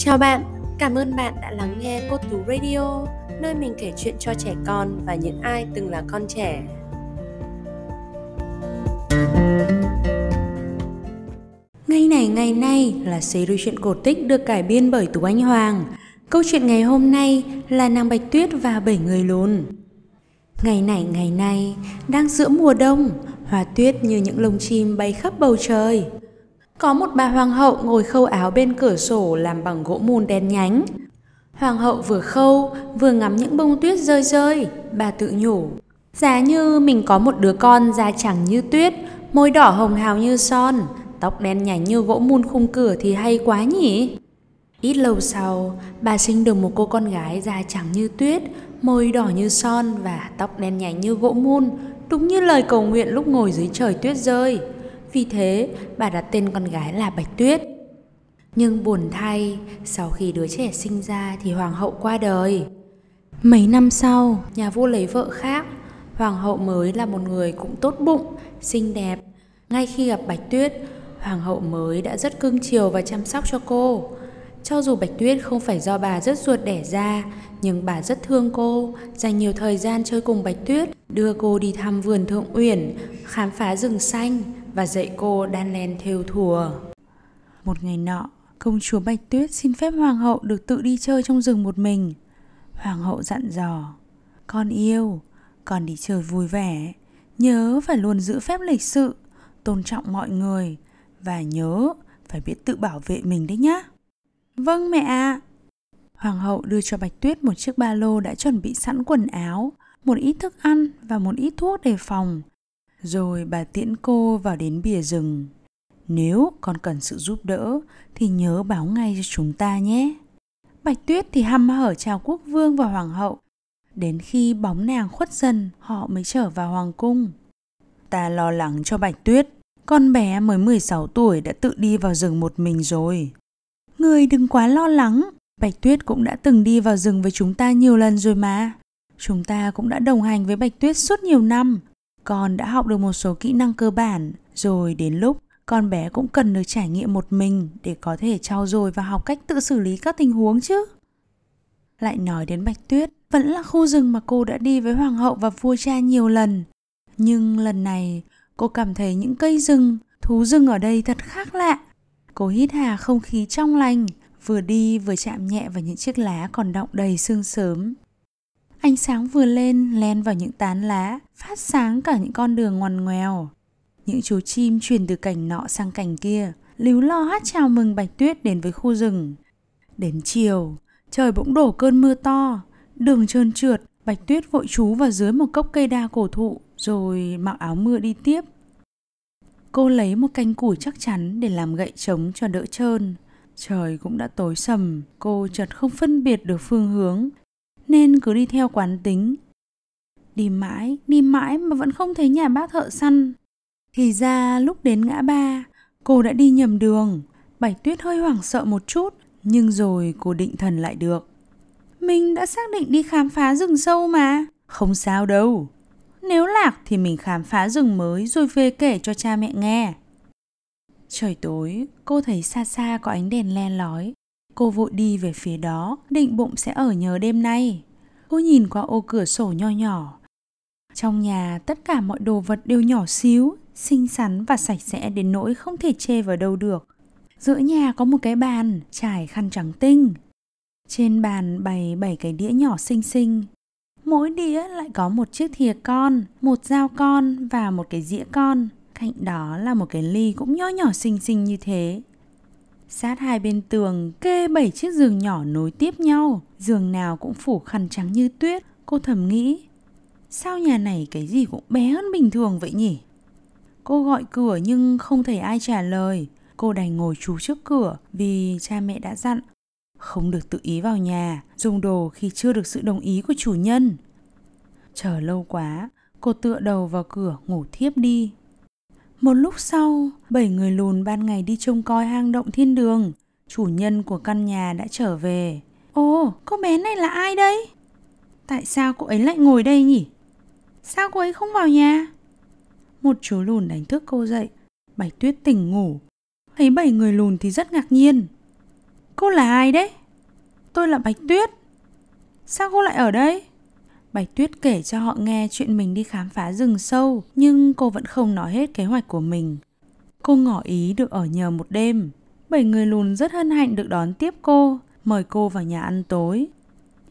Chào bạn, cảm ơn bạn đã lắng nghe Cô Tú Radio, nơi mình kể chuyện cho trẻ con và những ai từng là con trẻ. Ngày này ngày nay là series truyện cổ tích được cải biên bởi Tú Anh Hoàng. Câu chuyện ngày hôm nay là nàng Bạch Tuyết và bảy người lùn. Ngày này ngày nay, đang giữa mùa đông, hoa tuyết như những lông chim bay khắp bầu trời. Có một bà hoàng hậu ngồi khâu áo bên cửa sổ làm bằng gỗ mùn đen nhánh. Hoàng hậu vừa khâu, vừa ngắm những bông tuyết rơi rơi, bà tự nhủ. Giá như mình có một đứa con da trắng như tuyết, môi đỏ hồng hào như son, tóc đen nhánh như gỗ mùn khung cửa thì hay quá nhỉ? Ít lâu sau, bà sinh được một cô con gái da trắng như tuyết, môi đỏ như son và tóc đen nhánh như gỗ mun, đúng như lời cầu nguyện lúc ngồi dưới trời tuyết rơi. Vì thế, bà đặt tên con gái là Bạch Tuyết. Nhưng buồn thay, sau khi đứa trẻ sinh ra thì hoàng hậu qua đời. Mấy năm sau, nhà vua lấy vợ khác. Hoàng hậu mới là một người cũng tốt bụng, xinh đẹp. Ngay khi gặp Bạch Tuyết, hoàng hậu mới đã rất cưng chiều và chăm sóc cho cô. Cho dù Bạch Tuyết không phải do bà rất ruột đẻ ra, nhưng bà rất thương cô, dành nhiều thời gian chơi cùng Bạch Tuyết, đưa cô đi thăm vườn Thượng Uyển, khám phá rừng xanh và dạy cô đan len thêu thùa. Một ngày nọ, công chúa Bạch Tuyết xin phép hoàng hậu được tự đi chơi trong rừng một mình. Hoàng hậu dặn dò, con yêu, con đi chơi vui vẻ, nhớ phải luôn giữ phép lịch sự, tôn trọng mọi người và nhớ phải biết tự bảo vệ mình đấy nhá. Vâng mẹ ạ. Hoàng hậu đưa cho Bạch Tuyết một chiếc ba lô đã chuẩn bị sẵn quần áo, một ít thức ăn và một ít thuốc đề phòng. Rồi bà tiễn cô vào đến bìa rừng. Nếu con cần sự giúp đỡ thì nhớ báo ngay cho chúng ta nhé. Bạch Tuyết thì hăm hở chào quốc vương và hoàng hậu. Đến khi bóng nàng khuất dần, họ mới trở vào hoàng cung. Ta lo lắng cho Bạch Tuyết. Con bé mới 16 tuổi đã tự đi vào rừng một mình rồi. Người đừng quá lo lắng, Bạch Tuyết cũng đã từng đi vào rừng với chúng ta nhiều lần rồi mà. Chúng ta cũng đã đồng hành với Bạch Tuyết suốt nhiều năm. Con đã học được một số kỹ năng cơ bản, rồi đến lúc con bé cũng cần được trải nghiệm một mình để có thể trau dồi và học cách tự xử lý các tình huống chứ. Lại nói đến Bạch Tuyết, vẫn là khu rừng mà cô đã đi với hoàng hậu và vua cha nhiều lần. Nhưng lần này, cô cảm thấy những cây rừng, thú rừng ở đây thật khác lạ. Cô hít hà không khí trong lành, vừa đi vừa chạm nhẹ vào những chiếc lá còn đọng đầy sương sớm. Ánh sáng vừa lên len vào những tán lá, phát sáng cả những con đường ngoằn ngoèo. Những chú chim chuyển từ cành nọ sang cành kia, líu lo hát chào mừng Bạch Tuyết đến với khu rừng. Đến chiều, trời bỗng đổ cơn mưa to, đường trơn trượt, Bạch Tuyết vội trú vào dưới một cốc cây đa cổ thụ rồi mặc áo mưa đi tiếp. Cô lấy một canh củi chắc chắn để làm gậy trống cho đỡ trơn. Trời cũng đã tối sầm, cô chợt không phân biệt được phương hướng, nên cứ đi theo quán tính. Đi mãi, đi mãi mà vẫn không thấy nhà bác thợ săn. Thì ra lúc đến ngã ba, cô đã đi nhầm đường. Bạch Tuyết hơi hoảng sợ một chút, nhưng rồi cô định thần lại được. Mình đã xác định đi khám phá rừng sâu mà. Không sao đâu. Nếu lạc thì mình khám phá rừng mới rồi về kể cho cha mẹ nghe. Trời tối, cô thấy xa xa có ánh đèn len lói. Cô vội đi về phía đó, định bụng sẽ ở nhờ đêm nay. Cô nhìn qua ô cửa sổ nho nhỏ. Trong nhà, tất cả mọi đồ vật đều nhỏ xíu, xinh xắn và sạch sẽ đến nỗi không thể chê vào đâu được. Giữa nhà có một cái bàn, trải khăn trắng tinh. Trên bàn bày bảy cái đĩa nhỏ xinh xinh. Mỗi đĩa lại có một chiếc thìa con, một dao con và một cái dĩa con. Cạnh đó là một cái ly cũng nho nhỏ xinh xinh như thế. Sát hai bên tường kê bảy chiếc giường nhỏ nối tiếp nhau, giường nào cũng phủ khăn trắng như tuyết. Cô thầm nghĩ, sao nhà này cái gì cũng bé hơn bình thường vậy nhỉ? Cô gọi cửa nhưng không thấy ai trả lời. Cô đành ngồi trú trước cửa vì cha mẹ đã dặn không được tự ý vào nhà, dùng đồ khi chưa được sự đồng ý của chủ nhân. Chờ lâu quá, cô tựa đầu vào cửa ngủ thiếp đi. Một lúc sau, bảy người lùn ban ngày đi trông coi hang động thiên đường. Chủ nhân của căn nhà đã trở về. Ồ, cô bé này là ai đây? Tại sao cô ấy lại ngồi đây nhỉ? Sao cô ấy không vào nhà? Một chú lùn đánh thức cô dậy. Bạch tuyết tỉnh ngủ. Thấy bảy người lùn thì rất ngạc nhiên. Cô là ai đấy? Tôi là Bạch Tuyết. Sao cô lại ở đây? Bạch Tuyết kể cho họ nghe chuyện mình đi khám phá rừng sâu, nhưng cô vẫn không nói hết kế hoạch của mình. Cô ngỏ ý được ở nhờ một đêm. Bảy người lùn rất hân hạnh được đón tiếp cô, mời cô vào nhà ăn tối.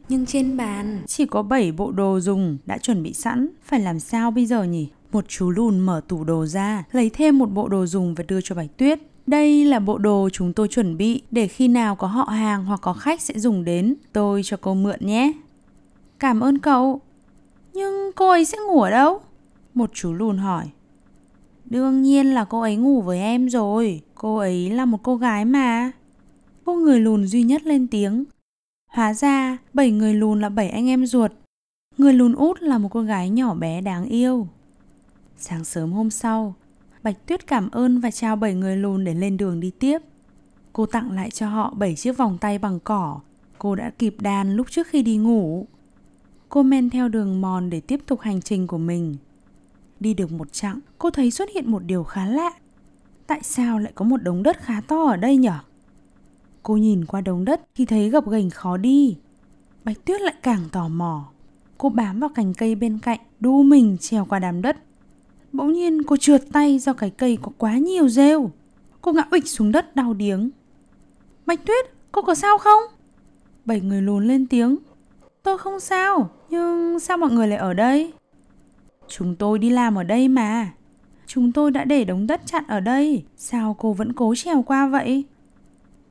Nhưng trên bàn chỉ có 7 bộ đồ dùng đã chuẩn bị sẵn, phải làm sao bây giờ nhỉ? Một chú lùn mở tủ đồ ra, lấy thêm một bộ đồ dùng và đưa cho Bạch Tuyết. Đây là bộ đồ chúng tôi chuẩn bị để khi nào có họ hàng hoặc có khách sẽ dùng đến, tôi cho cô mượn nhé. Cảm ơn cậu. Nhưng cô ấy sẽ ngủ ở đâu? Một chú lùn hỏi. Đương nhiên là cô ấy ngủ với em rồi, cô ấy là một cô gái mà. Cô người lùn duy nhất lên tiếng. Hóa ra, bảy người lùn là bảy anh em ruột. Người lùn út là một cô gái nhỏ bé đáng yêu. Sáng sớm hôm sau, Bạch Tuyết cảm ơn và chào bảy người lùn để lên đường đi tiếp. Cô tặng lại cho họ bảy chiếc vòng tay bằng cỏ. Cô đã kịp đàn lúc trước khi đi ngủ. Cô men theo đường mòn để tiếp tục hành trình của mình. Đi được một chặng, cô thấy xuất hiện một điều khá lạ. Tại sao lại có một đống đất khá to ở đây nhở? Cô nhìn qua đống đất thì thấy gập ghềnh khó đi. Bạch Tuyết lại càng tò mò. Cô bám vào cành cây bên cạnh, đu mình trèo qua đám đất. Bỗng nhiên cô trượt tay do cái cây có quá nhiều rêu. Cô ngã ịch xuống đất đau điếng. Bạch Tuyết, cô có sao không? Bảy người lùn lên tiếng. Tôi không sao, nhưng sao mọi người lại ở đây? Chúng tôi đi làm ở đây mà. Chúng tôi đã để đống đất chặn ở đây, sao cô vẫn cố trèo qua vậy?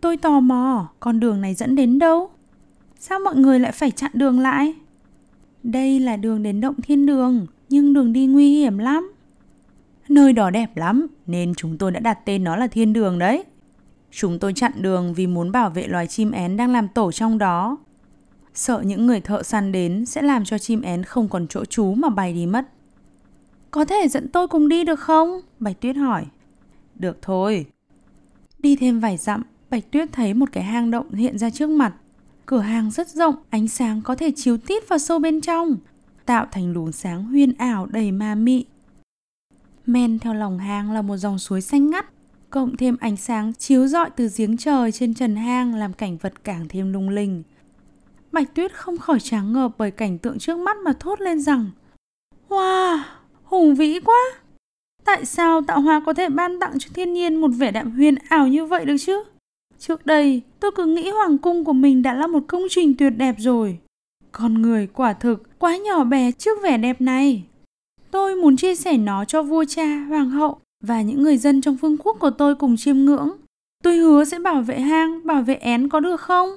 Tôi tò mò, con đường này dẫn đến đâu? Sao mọi người lại phải chặn đường lại? Đây là đường đến động thiên đường, nhưng đường đi nguy hiểm lắm. Nơi đó đẹp lắm, nên chúng tôi đã đặt tên nó là thiên đường đấy. Chúng tôi chặn đường vì muốn bảo vệ loài chim én đang làm tổ trong đó. Sợ những người thợ săn đến sẽ làm cho chim én không còn chỗ trú mà bay đi mất. Có thể dẫn tôi cùng đi được không? Bạch Tuyết hỏi. Được thôi. Đi thêm vài dặm, Bạch Tuyết thấy một cái hang động hiện ra trước mặt. Cửa hàng rất rộng, ánh sáng có thể chiếu tít vào sâu bên trong, tạo thành luồng sáng huyên ảo đầy ma mị. Men theo lòng hang là một dòng suối xanh ngắt, cộng thêm ánh sáng chiếu rọi từ giếng trời trên trần hang làm cảnh vật càng thêm lung linh. Bạch Tuyết không khỏi tráng ngợp bởi cảnh tượng trước mắt mà thốt lên rằng Wow, hùng vĩ quá! Tại sao tạo hóa có thể ban tặng cho thiên nhiên một vẻ đẹp huyền ảo như vậy được chứ? Trước đây, tôi cứ nghĩ hoàng cung của mình đã là một công trình tuyệt đẹp rồi. Con người quả thực quá nhỏ bé trước vẻ đẹp này. Tôi muốn chia sẻ nó cho vua cha, hoàng hậu và những người dân trong phương quốc của tôi cùng chiêm ngưỡng. Tôi hứa sẽ bảo vệ hang, bảo vệ én có được không?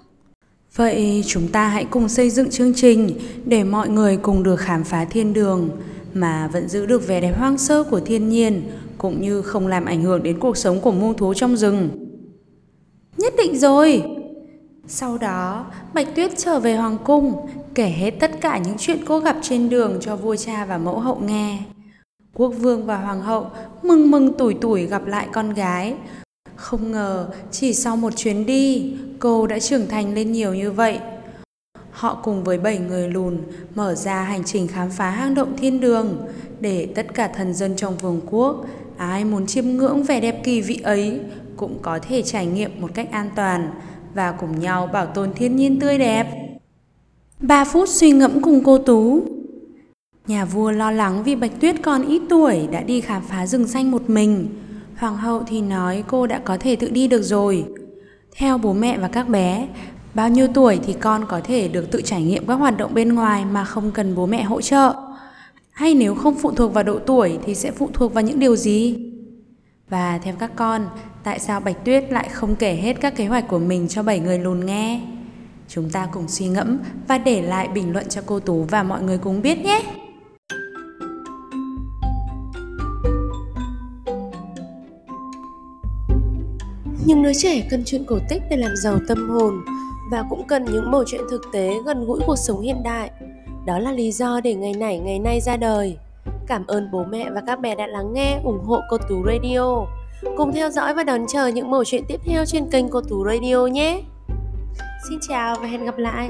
Vậy chúng ta hãy cùng xây dựng chương trình để mọi người cùng được khám phá thiên đường mà vẫn giữ được vẻ đẹp hoang sơ của thiên nhiên cũng như không làm ảnh hưởng đến cuộc sống của muông thú trong rừng. Nhất định rồi. Sau đó, Bạch Tuyết trở về hoàng cung, kể hết tất cả những chuyện cô gặp trên đường cho vua cha và mẫu hậu nghe. Quốc vương và hoàng hậu mừng mừng tủi tủi gặp lại con gái. Không ngờ, chỉ sau một chuyến đi, cô đã trưởng thành lên nhiều như vậy. Họ cùng với bảy người lùn mở ra hành trình khám phá hang động thiên đường để tất cả thần dân trong vương quốc, ai muốn chiêm ngưỡng vẻ đẹp kỳ vị ấy cũng có thể trải nghiệm một cách an toàn và cùng nhau bảo tồn thiên nhiên tươi đẹp. 3 phút suy ngẫm cùng cô Tú. Nhà vua lo lắng vì Bạch Tuyết còn ít tuổi đã đi khám phá rừng xanh một mình. Hoàng hậu thì nói cô đã có thể tự đi được rồi. Theo bố mẹ và các bé, bao nhiêu tuổi thì con có thể được tự trải nghiệm các hoạt động bên ngoài mà không cần bố mẹ hỗ trợ. Hay nếu không phụ thuộc vào độ tuổi thì sẽ phụ thuộc vào những điều gì? Và theo các con, tại sao Bạch Tuyết lại không kể hết các kế hoạch của mình cho bảy người lùn nghe? Chúng ta cùng suy ngẫm và để lại bình luận cho cô Tú và mọi người cùng biết nhé! Nhưng đứa trẻ cần chuyện cổ tích để làm giàu tâm hồn và cũng cần những mẩu chuyện thực tế gần gũi cuộc sống hiện đại. Đó là lý do để ngày này ngày nay ra đời. Cảm ơn bố mẹ và các bé đã lắng nghe, ủng hộ cô Tú Radio. Cùng theo dõi và đón chờ những mẩu chuyện tiếp theo trên kênh cô Tú Radio nhé. Xin chào và hẹn gặp lại.